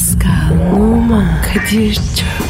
Pascal, Oman, Kadir çok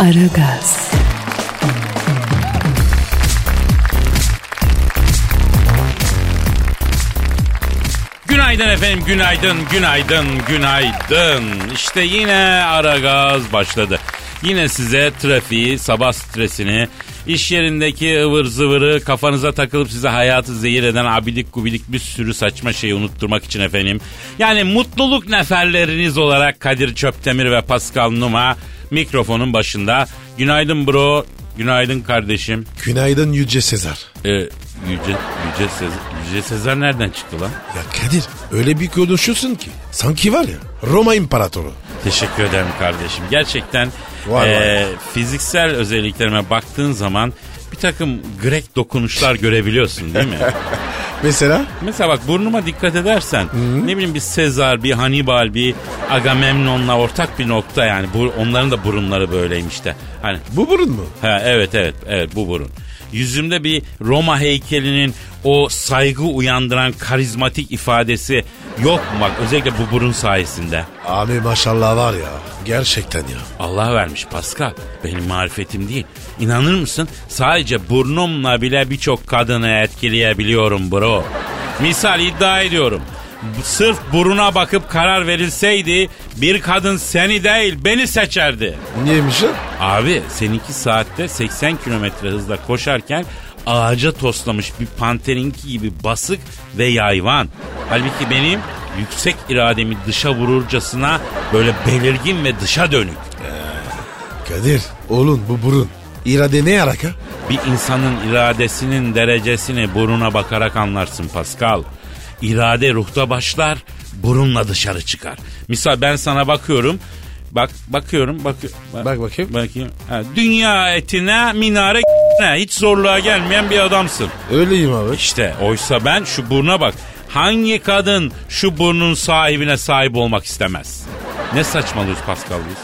Aragaz, Günaydın efendim, günaydın, günaydın, günaydın. İşte yine ara gaz başladı. Yine size trafiği, sabah stresini, iş yerindeki ıvır zıvırı kafanıza takılıp size hayatı zehir eden abidik gubidik bir sürü saçma şeyi unutturmak için efendim. Yani mutluluk neferleriniz olarak Kadir Çöptemir ve Pascal Numa mikrofonun başında. Günaydın bro, günaydın kardeşim. Günaydın Yüce Sezar. Ee, Yüce, Yüce, Sezar, Yüce Sezar nereden çıktı lan? Ya Kadir öyle bir konuşuyorsun ki. Sanki var ya Roma İmparatoru. Teşekkür ederim kardeşim. Gerçekten Var, eee, fiziksel özelliklerime baktığın zaman bir takım Grek dokunuşlar görebiliyorsun değil mi? Mesela? Mesela bak burnuma dikkat edersen ne bileyim bir Sezar, bir Hannibal, bir Agamemnon'la ortak bir nokta yani. Bu, onların da burunları böyleymiş de. Hani Bu burun mu? Ha, evet evet evet bu burun. Yüzümde bir Roma heykelinin o saygı uyandıran karizmatik ifadesi yok mu bak özellikle bu burun sayesinde. Abi maşallah var ya. Gerçekten ya. Allah vermiş Pascal. Benim marifetim değil. İnanır mısın? Sadece burnumla bile birçok kadını etkileyebiliyorum bro. Misal iddia ediyorum. Sırf buruna bakıp karar verilseydi bir kadın seni değil beni seçerdi. Niyeymiş lan? Abi seninki saatte 80 kilometre hızla koşarken ağaca toslamış bir panterinki gibi basık ve yayvan. Halbuki benim yüksek irademi dışa vururcasına böyle belirgin ve dışa dönük. Kadir oğlum bu burun. İrade ne alaka? Bir insanın iradesinin derecesini buruna bakarak anlarsın Pascal. İrade ruhta başlar, burunla dışarı çıkar. Misal ben sana bakıyorum. Bak bakıyorum bak, Bak bakayım. bakayım. Ha, dünya etine minare ne hiç zorluğa gelmeyen bir adamsın. Öyleyim abi. İşte oysa ben şu buruna bak. Hangi kadın şu burnun sahibine sahip olmak istemez? Ne saçmalıyoruz Pascal biz?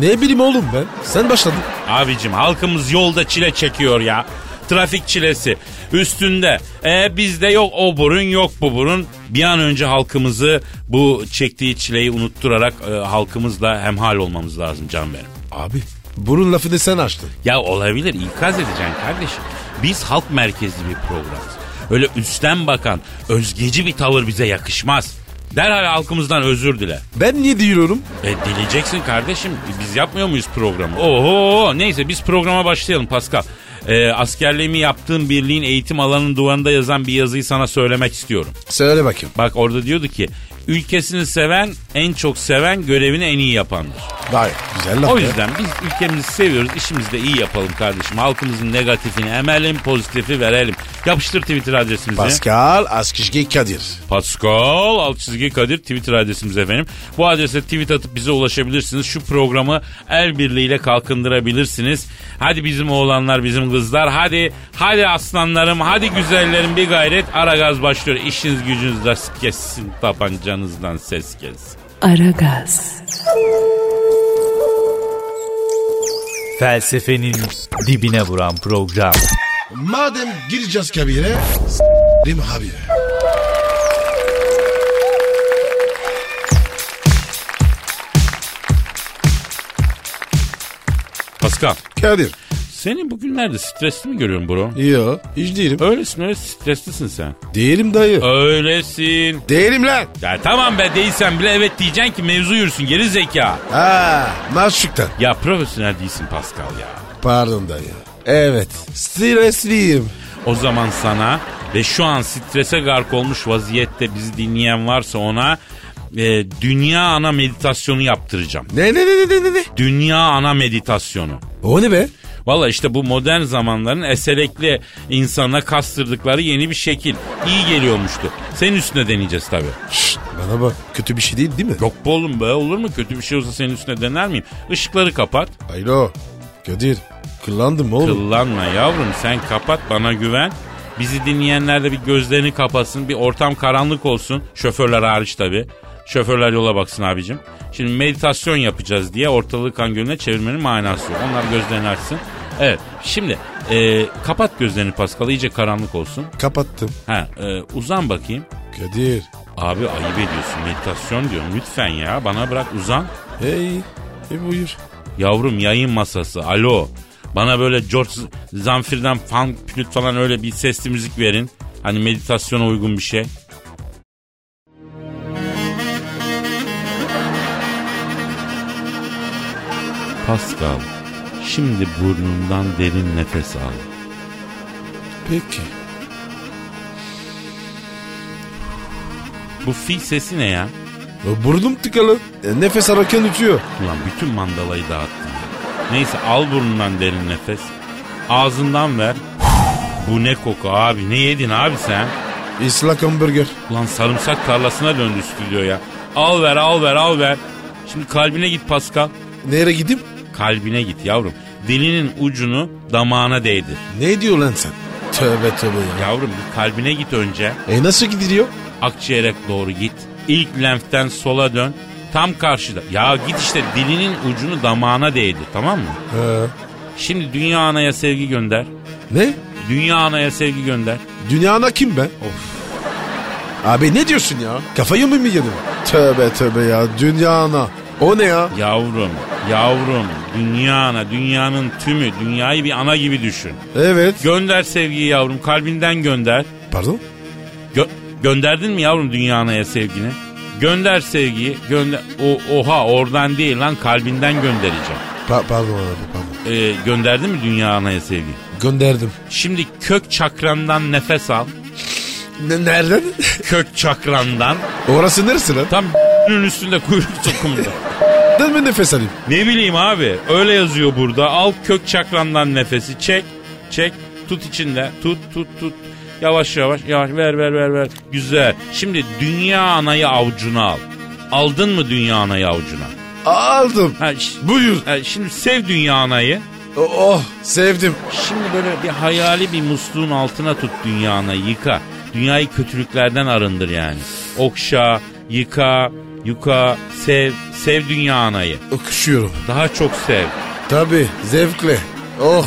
Ne bileyim oğlum ben. Sen başladın. Abicim halkımız yolda çile çekiyor ya. Trafik çilesi üstünde. E bizde yok o burun yok bu burun. Bir an önce halkımızı bu çektiği çileyi unutturarak e, halkımızla hemhal olmamız lazım can benim. Abi burun lafını sen açtın. Ya olabilir ikaz edeceksin kardeşim. Biz halk merkezli bir programız. Öyle üstten bakan özgeci bir tavır bize yakışmaz. Derhal halkımızdan özür dile. Ben niye diyorum? E dileyeceksin kardeşim. Biz yapmıyor muyuz programı? Oho neyse biz programa başlayalım Pascal. E, askerliğimi yaptığım birliğin eğitim alanının duvarında yazan bir yazıyı sana söylemek istiyorum. Söyle bakayım. Bak orada diyordu ki ülkesini seven en çok seven görevini en iyi yapandır. Vay güzel laf O ya. yüzden biz ülkemizi seviyoruz. işimizi de iyi yapalım kardeşim. Halkımızın negatifini emelim, pozitifi verelim. Yapıştır Twitter adresimizi. Pascal Askışgi Kadir. Pascal çizgi Kadir Twitter adresimiz efendim. Bu adrese tweet atıp bize ulaşabilirsiniz. Şu programı el birliğiyle kalkındırabilirsiniz. Hadi bizim oğlanlar bizim kızlar. Hadi hadi aslanlarım hadi güzellerim bir gayret. Ara gaz başlıyor. İşiniz gücünüz rast kessin tabancanızdan ses gelsin. Aragaz, Felsefenin dibine vuran program. Madem gireceğiz kabire s**rim abi. Pascal Kadir. Seni bugünlerde stresli mi görüyorum bro? Yo hiç değilim. Öylesin öyle streslisin sen. Değilim dayı. Öylesin. Değilim lan. Ya tamam be değilsen bile evet diyeceksin ki mevzu yürüsün geri zeka. Ha maşuktan. Ya profesyonel değilsin Pascal ya. Pardon dayı. Evet stresliyim. O zaman sana ve şu an strese gark olmuş vaziyette bizi dinleyen varsa ona e, dünya ana meditasyonu yaptıracağım. Ne ne ne ne ne ne? Dünya ana meditasyonu. O ne be? Valla işte bu modern zamanların eselekli insana kastırdıkları yeni bir şekil. İyi geliyormuştu. Senin üstüne deneyeceğiz tabii. Şşt, bana bak kötü bir şey değil değil mi? Yok be oğlum be olur mu? Kötü bir şey olsa senin üstüne dener miyim? Işıkları kapat. Alo Kadir kullandım oğlum. Kıllanma yavrum sen kapat bana güven. Bizi dinleyenler de bir gözlerini kapatsın. Bir ortam karanlık olsun. Şoförler hariç tabii. Şoförler yola baksın abicim. Şimdi meditasyon yapacağız diye ortalığı kan gölüne çevirmenin manası yok. Onlar gözlerini açsın. Evet şimdi e, kapat gözlerini Pascal iyice karanlık olsun. Kapattım. Ha, e, uzan bakayım. Kadir. Abi ayıp ediyorsun meditasyon diyorum lütfen ya bana bırak uzan. Hey, e buyur. Yavrum yayın masası alo. Bana böyle George Zamfir'den fan flüt falan öyle bir sesli müzik verin. Hani meditasyona uygun bir şey. Pascal, şimdi burnundan derin nefes al. Peki. Bu fil sesi ne ya? E, Burnum tıkalı. E, nefes alırken ötüyor. Ulan bütün mandalayı dağıttın ya. Neyse al burnundan derin nefes. Ağzından ver. Bu ne koku abi ne yedin abi sen? Islak hamburger. Ulan sarımsak tarlasına döndü stüdyo ya. Al ver al ver al ver. Şimdi kalbine git Pascal. Nereye gideyim? Kalbine git yavrum. Dilinin ucunu damağına değdir. Ne diyor lan sen? Tövbe tövbe ya. Yavrum bir kalbine git önce. E nasıl gidiliyor? Akciğere doğru git. İlk lenften sola dön. Tam karşıda. Ya git işte dilinin ucunu damağına değdir tamam mı? He. Şimdi dünya anaya sevgi gönder. Ne? Dünya anaya sevgi gönder. Dünyana kim ben? Of. Abi ne diyorsun ya? Kafayı mı mı yedin? Tövbe tövbe ya. Dünyana. O ne ya? Yavrum, yavrum, dünya ana, dünyanın tümü, dünyayı bir ana gibi düşün. Evet. Gönder sevgiyi yavrum, kalbinden gönder. Pardon? Gö- gönderdin mi yavrum dünya anaya sevgini? Gönder sevgiyi, gönder. O, oha oradan değil lan kalbinden göndereceğim. Pa- pardon abi pardon. Ee, gönderdin mi dünya anaya sevgi? Gönderdim. Şimdi kök çakrandan nefes al. Ne, nereden? Kök çakrandan. Orası neresi lan? Tam üstünde kuyruk sokumunda. Nereden mi nefes alayım? Ne bileyim abi öyle yazıyor burada. Al kök çakrandan nefesi çek çek tut içinde tut tut tut. Yavaş yavaş yavaş ver ver ver ver. Güzel. Şimdi dünya anayı avucuna al. Aldın mı dünya anayı avucuna? Aldım. Ha, ş- Buyur. ha, şimdi sev dünya anayı. Oh, oh, sevdim. Şimdi böyle bir hayali bir musluğun altına tut dünya anayı yıka. Dünyayı kötülüklerden arındır yani. Okşa, yıka, yuka, sev, sev dünya anayı. Okşuyorum. Daha çok sev. Tabii zevkle. Oh.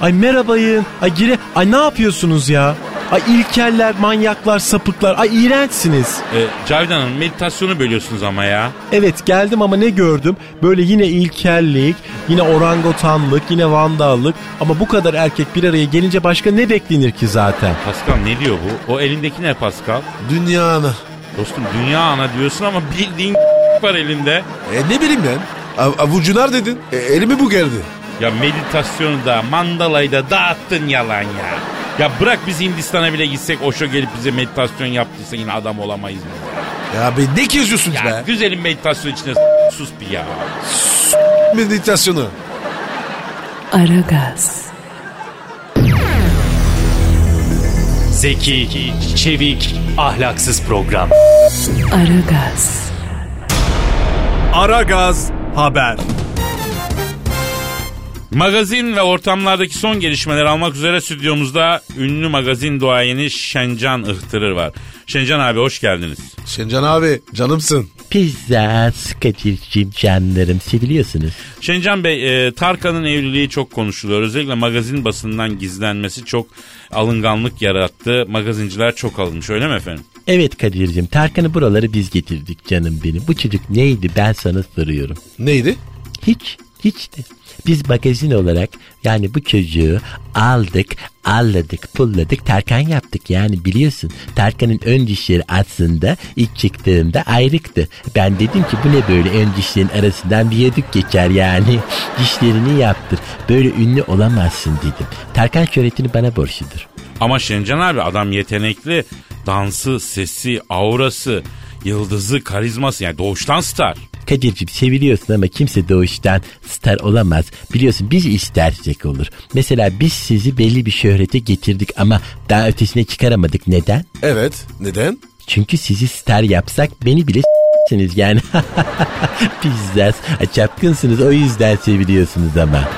Ay merhabayın. Ay gire. Ay ne yapıyorsunuz ya? Ay ilkeller, manyaklar, sapıklar. Ay iğrençsiniz. Ee, Cavidan Hanım meditasyonu bölüyorsunuz ama ya. Evet geldim ama ne gördüm? Böyle yine ilkellik, yine orangotanlık, yine vandallık. Ama bu kadar erkek bir araya gelince başka ne beklenir ki zaten? Pascal ne diyor bu? O elindeki ne Pascal? Dünyana. Dostum dünya ana diyorsun ama bildiğin var elinde. E ne bileyim ben. Av- avucular dedin. E, elimi bu geldi. Ya meditasyonu da mandalayı da dağıttın yalan ya. Ya bırak biz Hindistan'a bile gitsek Oşo gelip bize meditasyon yaptıysa yine adam olamayız mı? Ya be ne geziyorsunuz Ya be? güzelim meditasyon içine s- sus bir ya. Meditasyonu. Aragaz, Zeki, çevik, ahlaksız program. Aragaz, Aragaz haber. Magazin ve ortamlardaki son gelişmeleri almak üzere stüdyomuzda ünlü magazin duayeni Şencan Ihtırır var. Şencan abi hoş geldiniz. Şencan abi canımsın. Pizza, Kadir'cim canlarım seviliyorsunuz. Şencan Bey, e, Tarkan'ın evliliği çok konuşuluyor. Özellikle magazin basından gizlenmesi çok alınganlık yarattı. Magazinciler çok alınmış öyle mi efendim? Evet Kadir'cim Tarkan'ı buraları biz getirdik canım benim. Bu çocuk neydi ben sana soruyorum. Neydi? Hiç, hiç de. Biz magazin olarak yani bu çocuğu aldık, alladık, pulladık, Tarkan yaptık. Yani biliyorsun Tarkan'ın ön dişleri aslında ilk çıktığında ayrıktı. Ben dedim ki bu ne böyle ön dişlerin arasından bir yedük geçer yani. Dişlerini yaptır. Böyle ünlü olamazsın dedim. Tarkan şöhretini bana borçludur. Ama Şencan abi adam yetenekli. Dansı, sesi, aurası. yıldızı, karizması yani doğuştan star. Kadir'cim seviliyorsun ama kimse doğuştan star olamaz. Biliyorsun biz istersek olur. Mesela biz sizi belli bir şöhrete getirdik ama daha ötesine çıkaramadık. Neden? Evet. Neden? Çünkü sizi star yapsak beni bile s**siniz yani. Bizzat çapkınsınız o yüzden seviliyorsunuz ama.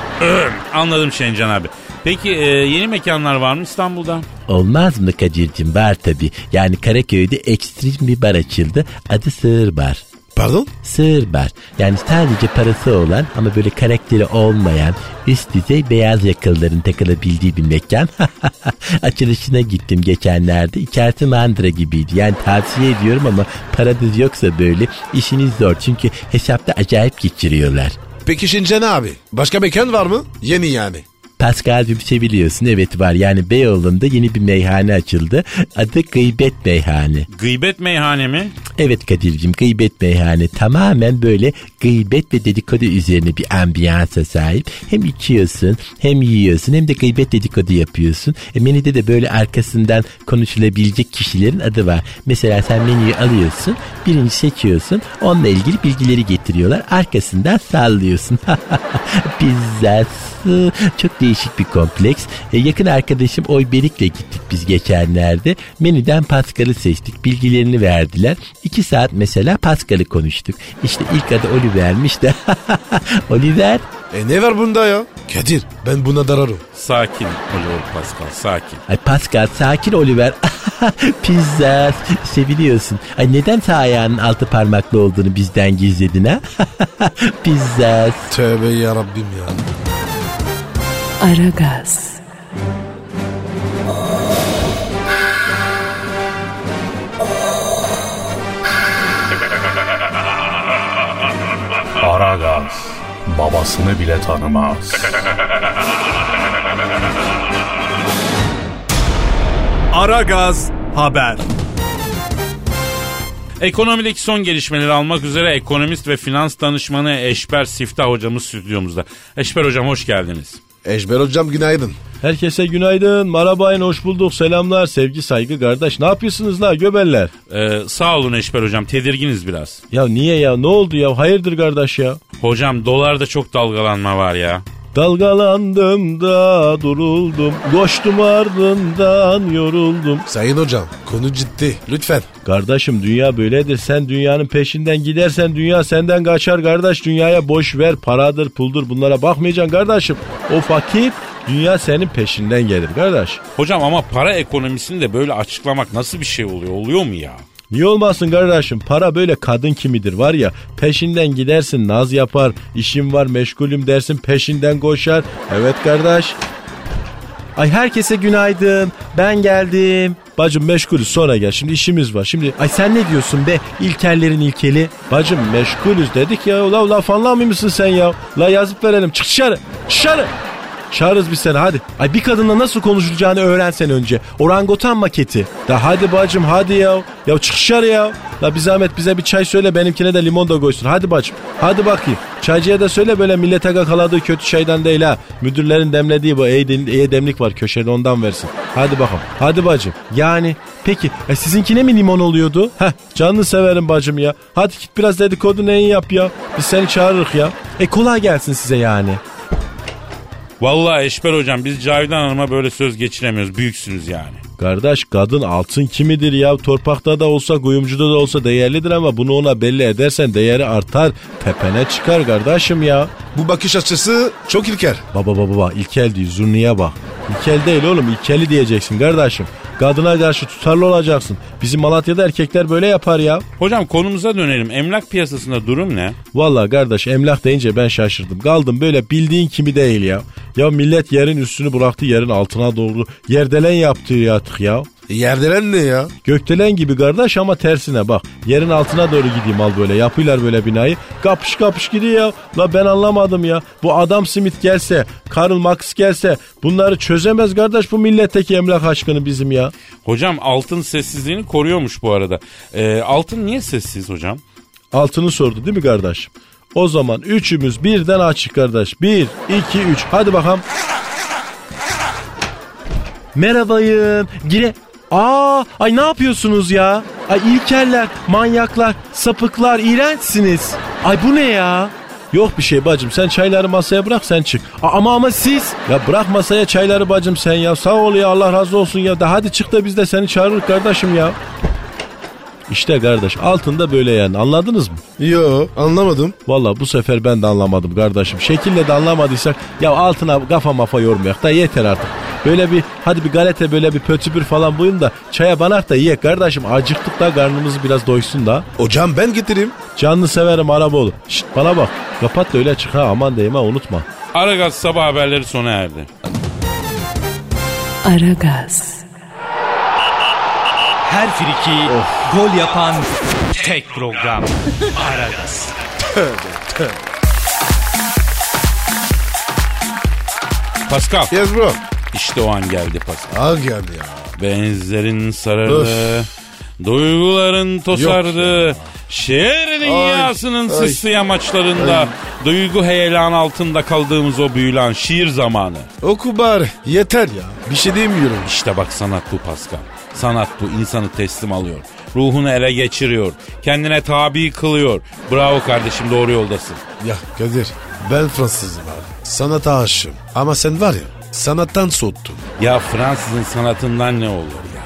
Anladım Şencan abi. Peki e, yeni mekanlar var mı İstanbul'da? Olmaz mı Kadir'cim var tabi. Yani Karaköy'de ekstrem bir bar açıldı. Adı Sığır Bar. Pardon? Sığır bar. Yani sadece parası olan ama böyle karakteri olmayan üst düzey beyaz yakalıların takılabildiği bir mekan. Açılışına gittim geçenlerde. İçerisi mandıra gibiydi. Yani tavsiye ediyorum ama paranız yoksa böyle işiniz zor. Çünkü hesapta acayip geçiriyorlar. Peki Şincan abi. Başka mekan var mı? Yeni yani. Pascal'cığım seviliyorsun evet var. Yani Beyoğlu'nda yeni bir meyhane açıldı. Adı Gıybet Meyhane. Gıybet meyhane mi? Evet Kadir'cim gıybet meyhane tamamen böyle gıybet ve dedikodu üzerine bir ambiyansa sahip. Hem içiyorsun hem yiyorsun hem de gıybet dedikodu yapıyorsun. E, menüde de böyle arkasından konuşulabilecek kişilerin adı var. Mesela sen menüyü alıyorsun birini seçiyorsun onunla ilgili bilgileri getiriyorlar arkasından sallıyorsun. Bizzat çok değişik bir kompleks. E, yakın arkadaşım Oyberik'le gittik biz geçenlerde. Menüden Pascal'ı seçtik. Bilgilerini verdiler. İki saat mesela Pascal'ı konuştuk. İşte ilk adı Oliver'miş de. Oliver E ne var bunda ya? Kadir ben buna dararım. Sakin Oliver Pascal sakin. Ay Pascal sakin Oliver. Pizza seviliyorsun. Ay neden sağ ayağının altı parmaklı olduğunu bizden gizledin ha? Pizza. Tövbe yarabbim ya. Aragaz, babasını bile tanımaz. Aragaz haber. Ekonomideki son gelişmeleri almak üzere ekonomist ve finans danışmanı Eşber Siftah hocamız stüdyomuzda. Eşber hocam hoş geldiniz. Eşber hocam günaydın. Herkese günaydın, merhabayın, hoş bulduk, selamlar, sevgi, saygı kardeş. Ne yapıyorsunuz la göbeller? Ee, sağ olun Eşber hocam tedirginiz biraz. Ya niye ya, ne oldu ya, hayırdır kardeş ya? Hocam dolarda çok dalgalanma var ya. Dalgalandım da duruldum, koştum ardından yoruldum. Sayın hocam konu ciddi lütfen. Kardeşim dünya böyledir. Sen dünyanın peşinden gidersen dünya senden kaçar kardeş. Dünyaya boş ver. Paradır puldur bunlara bakmayacaksın kardeşim. O vakit dünya senin peşinden gelir kardeş. Hocam ama para ekonomisini de böyle açıklamak nasıl bir şey oluyor? Oluyor mu ya? Niye olmasın kardeşim? Para böyle kadın kimidir var ya. Peşinden gidersin naz yapar. işim var meşgulüm dersin peşinden koşar. Evet kardeş. Ay herkese günaydın. Ben geldim. Bacım meşgulüz sonra gel. Şimdi işimiz var. Şimdi ay sen ne diyorsun be? İlkellerin ilkeli. Bacım meşgulüz dedik ya. Ula ula fanlamıyor musun sen ya? La yazıp verelim. Çık dışarı. Dışarı. Çağırırız bir sene hadi. Ay bir kadınla nasıl konuşulacağını öğrensen önce. Orangutan maketi. Da hadi bacım hadi ya. Ya çık dışarı ya. La bir zahmet bize bir çay söyle benimkine de limon da koysun. Hadi bacım. Hadi bakayım. Çaycıya da söyle böyle millete kakaladığı kötü çaydan değil ha. Müdürlerin demlediği bu iyi demlik var köşede ondan versin. Hadi bakalım. Hadi bacım. Yani peki e sizinkine mi limon oluyordu? Heh canını severim bacım ya. Hadi git biraz dedikodu neyin yap ya. Biz seni çağırırız ya. E kolay gelsin size yani. Vallahi Eşber hocam biz Cavidan Hanım'a böyle söz geçiremiyoruz. Büyüksünüz yani. Kardeş kadın altın kimidir ya torpakta da olsa kuyumcuda da olsa değerlidir ama bunu ona belli edersen değeri artar tepene çıkar kardeşim ya. Bu bakış açısı çok ilker. Baba baba baba ilkel değil zurniye bak. İlkel değil oğlum ilkeli diyeceksin kardeşim. Kadına karşı tutarlı olacaksın. Bizim Malatya'da erkekler böyle yapar ya. Hocam konumuza dönelim. Emlak piyasasında durum ne? Vallahi kardeş emlak deyince ben şaşırdım. Kaldım böyle bildiğin kimi değil ya. Ya millet yerin üstünü bıraktı yerin altına doğru. Yerdelen yaptı artık ya. Yerdelen ne ya? Gökdelen gibi kardeş ama tersine bak. Yerin altına doğru gideyim al böyle. Yapıyorlar böyle binayı. Kapış kapış gidiyor. La ben anlamadım ya. Bu Adam Smith gelse, Karl Marx gelse bunları çözemez kardeş bu milletteki emlak aşkını bizim ya. Hocam altın sessizliğini koruyormuş bu arada. Ee, altın niye sessiz hocam? Altını sordu değil mi kardeş? O zaman üçümüz birden açık kardeş. Bir, iki, üç. Hadi bakalım. Merhabayın. Gire. Aa, ay ne yapıyorsunuz ya? Ay ilkeller, manyaklar, sapıklar, iğrençsiniz. Ay bu ne ya? Yok bir şey bacım sen çayları masaya bırak sen çık. A- ama ama siz ya bırak masaya çayları bacım sen ya sağ ol ya Allah razı olsun ya da hadi çık da biz de seni çağırırız kardeşim ya. İşte kardeş altında böyle yani anladınız mı? Yo anlamadım. Valla bu sefer ben de anlamadım kardeşim. Şekille de anlamadıysak ya altına kafa mafa yormayak da yeter artık. Böyle bir hadi bir galete böyle bir pötübür falan buyun da çaya banak da yiyek kardeşim. Acıktık da karnımız biraz doysun da. Hocam ben getireyim. Canlı severim Araboğlu. Şşt bana bak kapat da öyle çık ha aman diyeyim ha unutma. Aragaz sabah haberleri sona erdi. Aragaz, Her friki gol yapan tek program. Aragaz. Pascal Yes bro. İşte o an geldi Pascal. Al geldi ya. Benzerin sarardı. Duyguların tosardı. Şehir dünyasının ay. sıslı yamaçlarında duygu heyelan altında kaldığımız o büyülen şiir zamanı. Oku bari. Yeter ya. Bir şey demiyorum. İşte bak sanat bu Pascal. Sanat bu insanı teslim alıyor. Ruhunu ele geçiriyor. Kendine tabi kılıyor. Bravo kardeşim doğru yoldasın. Ya Kadir ben Fransızım abi. Sanata aşığım. Ama sen var ya sanattan soğuttun. Ya Fransızın sanatından ne olur ya?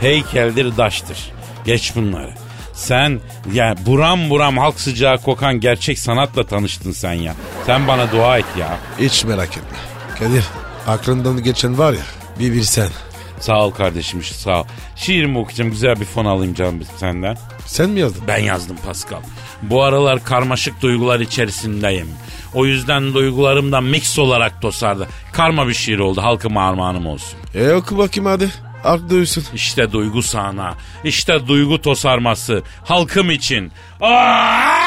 Heykeldir, daştır. Geç bunları. Sen ya buram buram halk sıcağı kokan gerçek sanatla tanıştın sen ya. Sen bana dua et ya. Hiç merak etme. Kadir aklından geçen var ya bir bir sen. Sağ ol kardeşim sağ ol. Şiirimi okuyacağım güzel bir fon alayım canım senden. Sen mi yazdın? Ben yazdım Pascal. Bu aralar karmaşık duygular içerisindeyim. O yüzden duygularım da mix olarak tosardı. Karma bir şiir oldu halkıma armağanım olsun. E oku bakayım hadi. Ak duysun. İşte duygu sahna. İşte duygu tosarması. Halkım için. Aa!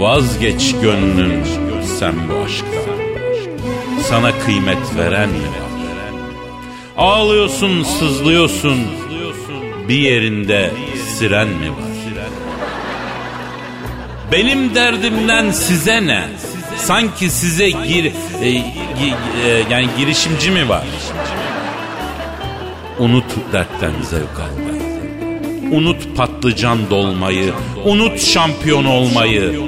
Vazgeç gönlüm sen bu aşktan. Sana kıymet veren mi var? Ağlıyorsun, sızlıyorsun. Bir yerinde siren mi var? Benim derdimden size ne? Sanki size gir e, gi- e, yani girişimci mi var? Unut dertten zevk almayı. Unut patlıcan dolmayı. Unut şampiyon olmayı.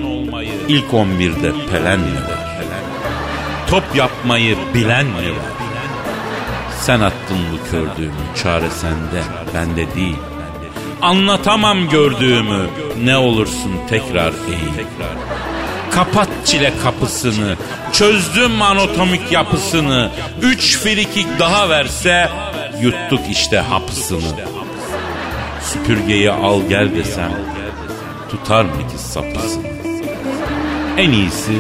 İlk 11'de pelen mi var? Top yapmayı bilen mi var? Sen attın bu kördüğümü, çare sende, bende değil. Anlatamam gördüğümü, ne olursun tekrar eğil. Kapat çile kapısını, çözdüm anatomik yapısını. Üç frikik daha verse, yuttuk işte hapısını. Süpürgeyi al gel desem, tutar mı ki sapısını? En iyisi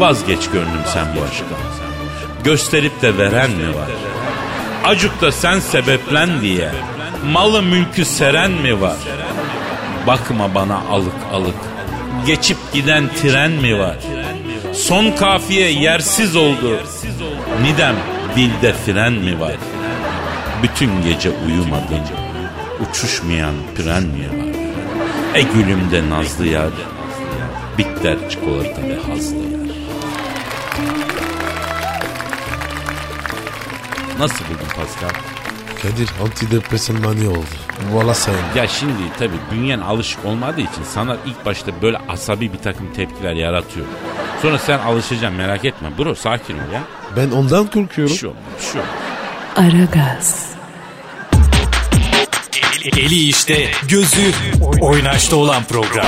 vazgeç gönlüm sen bu aşktan. Gösterip de veren mi var? Acık da sen sebeplen diye malı mülkü seren mi var? Bakma bana alık alık. Geçip giden tren mi var? Son kafiye yersiz oldu. Nidem dilde fren mi var? Bütün gece uyumadın. Uçuşmayan pren mi var? E gülümde nazlı yar. Bitter çikolata ve hazlı yer. Nasıl buldun Pascal? Kadir antidepresan mani oldu. Valla sayın. Ya şimdi tabii bünyen alışık olmadığı için sana ilk başta böyle asabi bir takım tepkiler yaratıyor. Sonra sen alışacaksın merak etme. Bro sakin ol ya. Ben ondan korkuyorum. şey olmaz. Aragaz, Eli işte, gözü oynaşta olan program.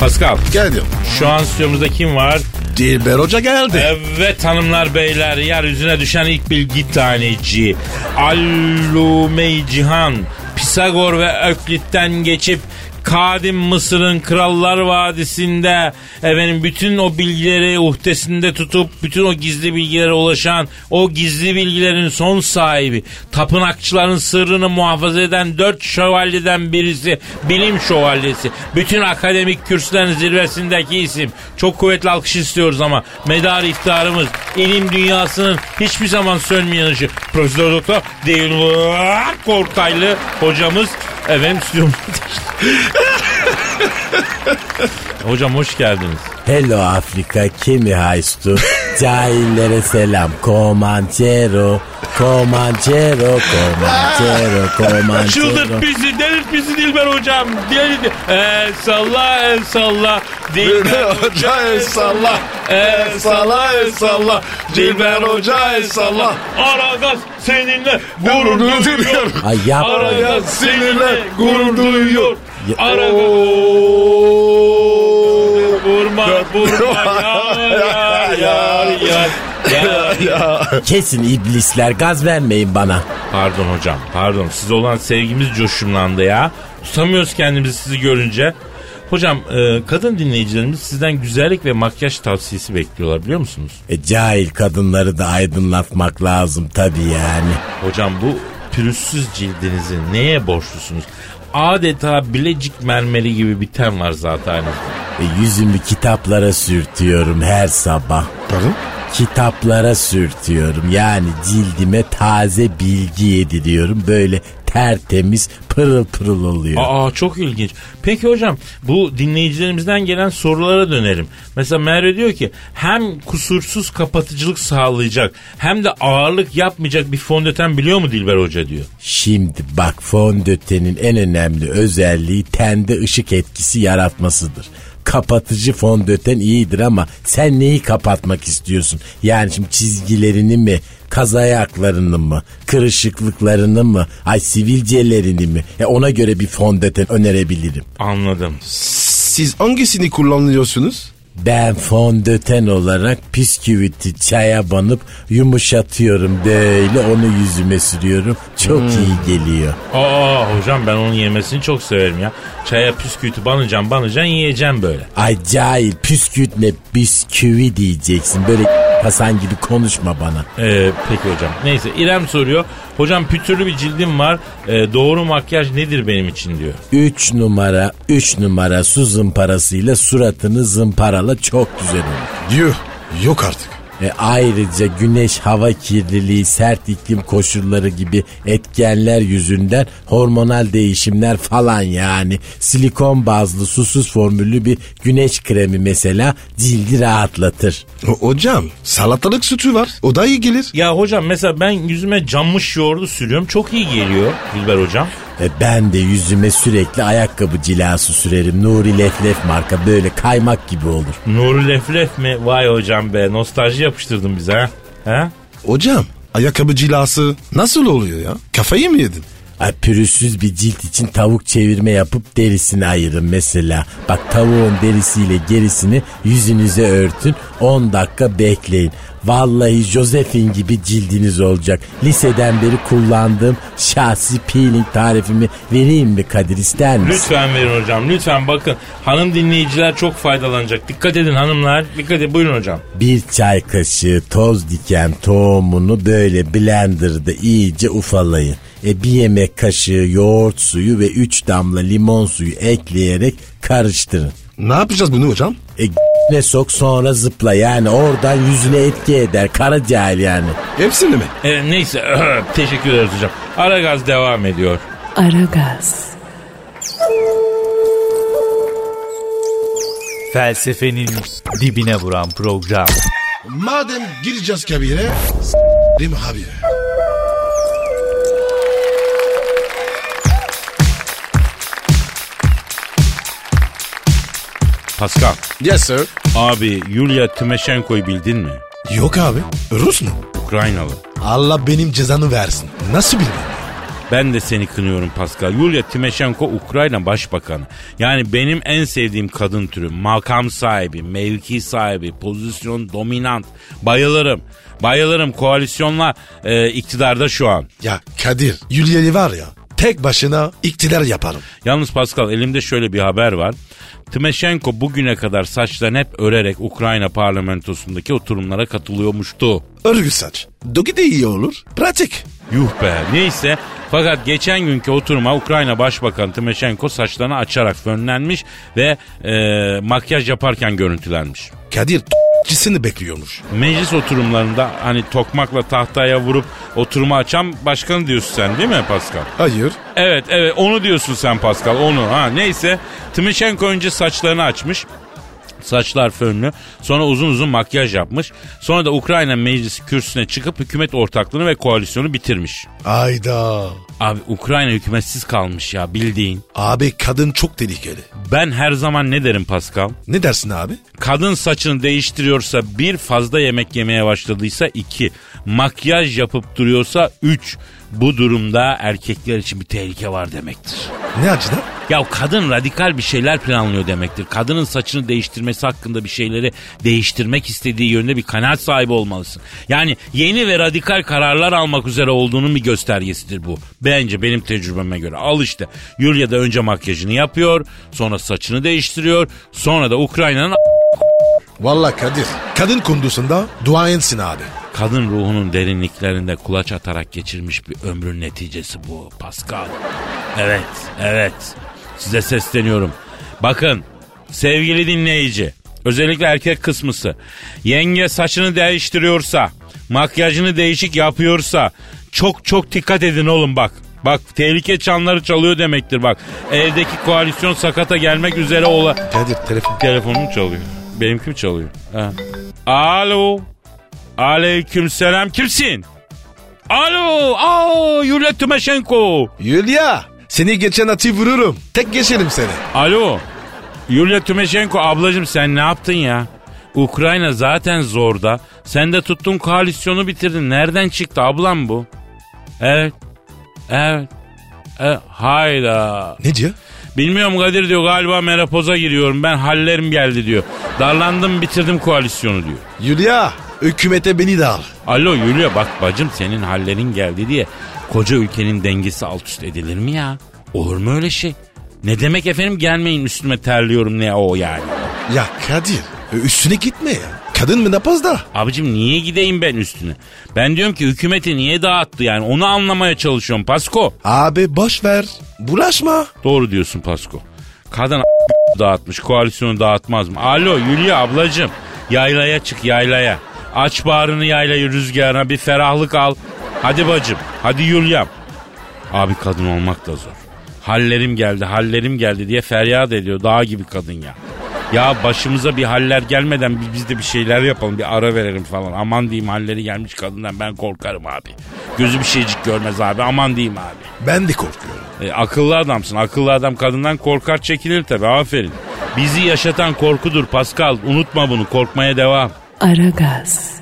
Pascal Geldim. şu an stüdyomuzda kim var? Dilber Hoca geldi. Evet hanımlar beyler yeryüzüne düşen ilk bilgi taneci. Allume Cihan. Pisagor ve Öklit'ten geçip Kadim Mısır'ın Krallar Vadisi'nde efendim bütün o bilgileri uhdesinde tutup bütün o gizli bilgilere ulaşan o gizli bilgilerin son sahibi tapınakçıların sırrını muhafaza eden dört şövalyeden birisi bilim şövalyesi. Bütün akademik kürsülerin zirvesindeki isim. Çok kuvvetli alkış istiyoruz ama medar iftiharımız ilim dünyasının hiçbir zaman sönmeyen ışığı. Profesör Doktor Dilber Kortaylı hocamız efendim stüdyomuzda. Hocam hoş geldiniz. Hello Afrika kimi haystu? Cahillere selam. Comanchero, Comanchero, Comanchero, Comanchero. Çıldırt bizi, delirt bizi Dilber hocam. Delirt. El salla, el salla. Dilber hoca el salla. El salla, el salla. Dilber hoca el salla. Aragaz seninle gurur duyuyor. Ay yapma. Aragaz seninle gurur duyuyor. Aragaz. Yar, yar, yar, yar, yar. Kesin iblisler gaz vermeyin bana. Pardon hocam pardon size olan sevgimiz coşumlandı ya. Tutamıyoruz kendimizi sizi görünce. Hocam e, kadın dinleyicilerimiz sizden güzellik ve makyaj tavsiyesi bekliyorlar biliyor musunuz? E, cahil kadınları da aydınlatmak lazım tabii yani. Hocam bu pürüzsüz cildinizi neye borçlusunuz? Adeta bilecik mermeri gibi bir ten var zaten. E, yüzümü kitaplara sürtüyorum her sabah. Pardon? Kitaplara sürtüyorum. Yani cildime taze bilgi yediriyorum. Böyle tertemiz pırıl pırıl oluyor. Aa çok ilginç. Peki hocam bu dinleyicilerimizden gelen sorulara dönelim. Mesela Merve diyor ki hem kusursuz kapatıcılık sağlayacak hem de ağırlık yapmayacak bir fondöten biliyor mu Dilber Hoca diyor. Şimdi bak fondötenin en önemli özelliği tende ışık etkisi yaratmasıdır. Kapatıcı fondöten iyidir ama sen neyi kapatmak istiyorsun? Yani şimdi çizgilerini mi, kaz ayaklarını mı, kırışıklıklarını mı, ay sivilcelerini mi? E ona göre bir fondöten önerebilirim. Anladım. Siz hangisini kullanıyorsunuz? Ben fondöten olarak bisküviti çaya banıp yumuşatıyorum böyle onu yüzüme sürüyorum. Çok iyi geliyor. Aa hocam ben onun yemesini çok severim ya. Çaya püskürtü banacağım banacaksın yiyeceğim böyle. Ay cahil püskürt ne bisküvi diyeceksin. Böyle Hasan gibi konuşma bana. Ee, peki hocam. Neyse İrem soruyor. Hocam pütürlü bir cildim var. Ee, doğru makyaj nedir benim için diyor. 3 numara 3 numara su zımparasıyla suratını zımparala çok güzel olur. Yuh. Yok artık. E ayrıca güneş, hava kirliliği, sert iklim koşulları gibi etkenler yüzünden hormonal değişimler falan yani silikon bazlı susuz formüllü bir güneş kremi mesela cildi rahatlatır. O- hocam salatalık sütü var. O da iyi gelir. Ya hocam mesela ben yüzüme cammış yoğurdu sürüyorum. Çok iyi geliyor Dilber hocam. E ben de yüzüme sürekli ayakkabı cilası sürerim. Nuri Leflef marka böyle kaymak gibi olur. Nuri Leflef mi? Vay hocam be nostalji yapıştırdın bize ha. Ha? Hocam ayakkabı cilası nasıl oluyor ya? Kafayı mı yedin? Ay, pürüzsüz bir cilt için tavuk çevirme yapıp derisini ayırın mesela. Bak tavuğun derisiyle gerisini yüzünüze örtün 10 dakika bekleyin. Vallahi Josephine gibi cildiniz olacak. Liseden beri kullandığım şahsi peeling tarifimi vereyim mi Kadir ister misin? Lütfen verin hocam lütfen bakın. Hanım dinleyiciler çok faydalanacak. Dikkat edin hanımlar. Dikkat edin buyurun hocam. Bir çay kaşığı toz diken tohumunu böyle blenderda iyice ufalayın. E bir yemek kaşığı yoğurt suyu ve 3 damla limon suyu ekleyerek karıştırın. Ne yapacağız bunu hocam? E ne sok sonra zıpla yani oradan yüzüne etki eder kara cahil yani. Hepsini mi? Ee, neyse teşekkür ederiz hocam. Ara gaz devam ediyor. Aragaz, Felsefenin dibine vuran program. Madem gireceğiz kabire s**rim abi. Pascal. Yes sir. Abi Yulia Tymoshenko'yu bildin mi? Yok abi. Rus mu? Ukraynalı. Allah benim cezanı versin. Nasıl bilmem? Ben de seni kınıyorum Pascal. Yulia Tymoshenko Ukrayna Başbakanı. Yani benim en sevdiğim kadın türü. Makam sahibi, mevki sahibi, pozisyon dominant. Bayılırım. Bayılırım. Koalisyonla e, iktidarda şu an. Ya Kadir, Yulya'yı var ya tek başına iktidar yaparım. Yalnız Pascal elimde şöyle bir haber var. Tymoshenko bugüne kadar saçlarını hep örerek Ukrayna parlamentosundaki oturumlara katılıyormuştu. Örgü saç. Dogi de iyi olur. Pratik. Yuh be neyse fakat geçen günkü oturuma Ukrayna Başbakanı Tymoshenko saçlarını açarak fönlenmiş ve e, makyaj yaparken görüntülenmiş. Kadir cisini bekliyormuş. Meclis oturumlarında hani tokmakla tahtaya vurup oturumu açan başkanı diyorsun sen değil mi Pascal? Hayır. Evet evet onu diyorsun sen Pascal onu ha neyse Tymoshenko önce saçlarını açmış. Saçlar fönlü. Sonra uzun uzun makyaj yapmış. Sonra da Ukrayna meclisi kürsüsüne çıkıp hükümet ortaklığını ve koalisyonu bitirmiş. Ayda. Abi Ukrayna hükümetsiz kalmış ya bildiğin. Abi kadın çok tehlikeli. Ben her zaman ne derim Pascal? Ne dersin abi? Kadın saçını değiştiriyorsa bir fazla yemek yemeye başladıysa iki. Makyaj yapıp duruyorsa üç. Bu durumda erkekler için bir tehlike var demektir. Ne açıdan? Ya kadın radikal bir şeyler planlıyor demektir. Kadının saçını değiştirmesi hakkında bir şeyleri değiştirmek istediği yönde bir kanaat sahibi olmalısın. Yani yeni ve radikal kararlar almak üzere olduğunun bir göstergesidir bu. Bence benim tecrübeme göre. Al işte. Yulia da önce makyajını yapıyor, sonra saçını değiştiriyor, sonra da Ukrayna'nın Vallahi Kadir. Kadın kundusunda duayensin abi. kadın ruhunun derinliklerinde kulaç atarak geçirmiş bir ömrün neticesi bu Pascal. Evet, evet. Size sesleniyorum. Bakın sevgili dinleyici, özellikle erkek kısmısı. Yenge saçını değiştiriyorsa, makyajını değişik yapıyorsa çok çok dikkat edin oğlum bak. Bak tehlike çanları çalıyor demektir bak. Evdeki koalisyon sakata gelmek üzere ola... Kadir telefon. Telefonum çalıyor. Benimki mi çalıyor? Ha. Alo. Aleyküm selam. Kimsin? Alo. Aa, Yulia Tymoshenko. Yulia. Seni geçen atı vururum. Tek geçelim seni. Alo. Yulia Tymoshenko ablacığım sen ne yaptın ya? Ukrayna zaten zorda. Sen de tuttun koalisyonu bitirdin. Nereden çıktı ablam bu? Evet. Evet. evet. Hayda. Ne diyor? Bilmiyorum Kadir diyor galiba menopoza giriyorum ben hallerim geldi diyor. Darlandım bitirdim koalisyonu diyor. Yulia. Hükümete beni de al. Alo Yulia bak bacım senin hallerin geldi diye koca ülkenin dengesi alt üst edilir mi ya? Olur mu öyle şey? Ne demek efendim gelmeyin üstüme terliyorum ne o yani? Ya Kadir. Üstüne gitme ya. Kadın menopozda. Abicim niye gideyim ben üstüne? Ben diyorum ki hükümeti niye dağıttı yani onu anlamaya çalışıyorum Pasko. Abi boş ver. Bulaşma. Doğru diyorsun Pasko. Kadın dağıtmış koalisyonu dağıtmaz mı? Alo Yulia ablacım yaylaya çık yaylaya. Aç bağrını yaylayı rüzgarına bir ferahlık al. Hadi bacım hadi Yulia'm. Abi kadın olmak da zor. Hallerim geldi hallerim geldi diye feryat ediyor dağ gibi kadın ya. Ya başımıza bir haller gelmeden biz, de bir şeyler yapalım bir ara verelim falan. Aman diyeyim halleri gelmiş kadından ben korkarım abi. Gözü bir şeycik görmez abi aman diyeyim abi. Ben de korkuyorum. E, akıllı adamsın. Akıllı adam kadından korkar çekilir tabi aferin. Bizi yaşatan korkudur Pascal. Unutma bunu korkmaya devam. Aragaz,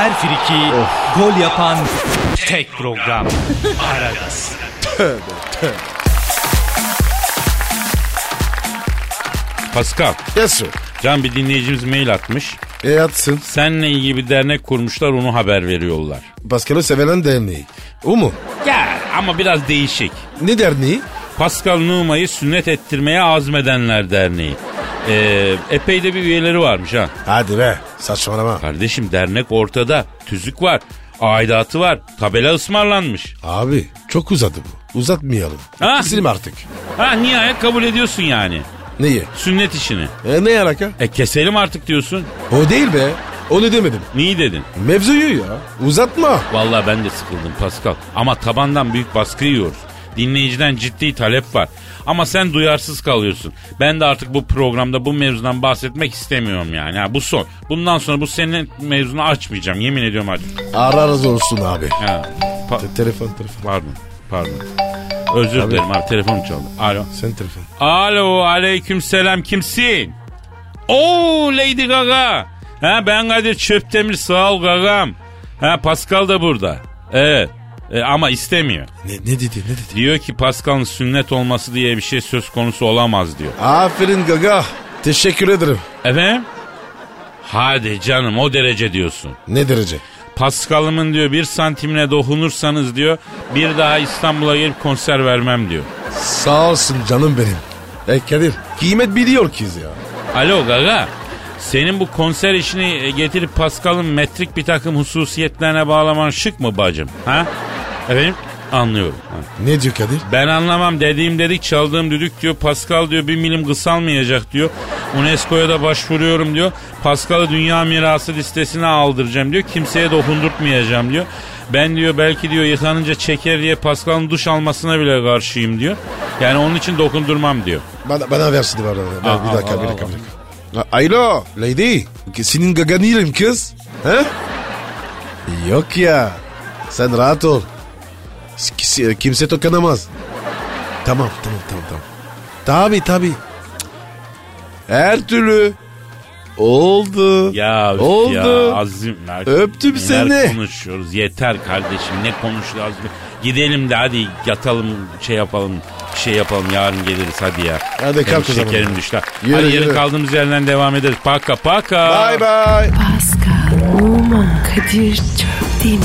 Her friki gol yapan tek program. Aragaz. Pascal. Yes sir. Can bir dinleyicimiz mail atmış. E atsın. Seninle ilgili bir dernek kurmuşlar onu haber veriyorlar. Pascal'ı seven derneği. O mu? Ya ama biraz değişik. Ne derneği? Pascal Numa'yı sünnet ettirmeye azmedenler derneği. Ee, epey de bir üyeleri varmış ha. Hadi be saçmalama. Kardeşim dernek ortada. Tüzük var. Aidatı var. Tabela ısmarlanmış. Abi çok uzadı bu. Uzatmayalım. Ha? Keselim artık. Ha nihayet kabul ediyorsun yani. Neyi? Sünnet işini. E ne alaka? E keselim artık diyorsun. O değil be. Onu demedim. Niye dedin? Mevzuyu ya. Uzatma. Vallahi ben de sıkıldım Pascal. Ama tabandan büyük baskı yiyoruz. Dinleyiciden ciddi talep var. Ama sen duyarsız kalıyorsun. Ben de artık bu programda bu mevzudan bahsetmek istemiyorum yani. Ha, bu son. Bundan sonra bu senin mevzunu açmayacağım. Yemin ediyorum artık. Ararız olsun abi. Ha, pa- Te- telefon telefon. pardon. Pardon. Özür dilerim abi telefonum çaldı. Alo. Sen telefon. Alo aleyküm selam kimsin? Oo Lady Gaga. Ha ben Kadir Çöptemir sağ ol Gagam. Ha Pascal da burada. Evet. E, ama istemiyor. Ne, ne dedi ne dedi? Diyor ki Pascal'ın sünnet olması diye bir şey söz konusu olamaz diyor. Aferin gaga. Teşekkür ederim. Efendim? Hadi canım o derece diyorsun. Ne derece? Paskal'ımın diyor bir santimine dokunursanız diyor bir daha İstanbul'a gelip konser vermem diyor. Sağ olsun canım benim. E Kadir kıymet biliyor kız ya. Alo Gaga. Senin bu konser işini e, getirip Pascal'ın metrik bir takım hususiyetlerine bağlaman şık mı bacım? Ha? Efendim? Anlıyorum. Ha. Ne diyor Kadir? Ben anlamam dediğim dedik çaldığım düdük diyor. Pascal diyor bir milim kısalmayacak diyor. UNESCO'ya da başvuruyorum diyor. Pascal'ı dünya mirası listesine aldıracağım diyor. Kimseye dokundurtmayacağım diyor. Ben diyor belki diyor yıkanınca çeker diye Pascal'ın duş almasına bile karşıyım diyor. Yani onun için dokundurmam diyor. Bana, bana versin var. Ben, bir dakika bir dakika. Ha, Alo lady. Senin gagan değilim kız. He? Yok ya. Sen rahat ol. Kimse, kimse dokunamaz. Tamam tamam tamam tamam. Tabi tabi. Her türlü. Oldu. Ya Oldu. ya Azim. ya, Öptüm seni. konuşuyoruz yeter kardeşim ne konuşuyoruz. Gidelim de hadi yatalım şey yapalım şey yapalım yarın geliriz hadi ya. Hadi kalk o zaman. Şekerim düştü. Yürü, hadi yarın kaldığımız yerden devam ederiz. Paka paka. Bye bye. Pascal, Oman, Kadir çok değil mi?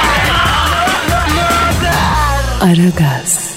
Aragaz.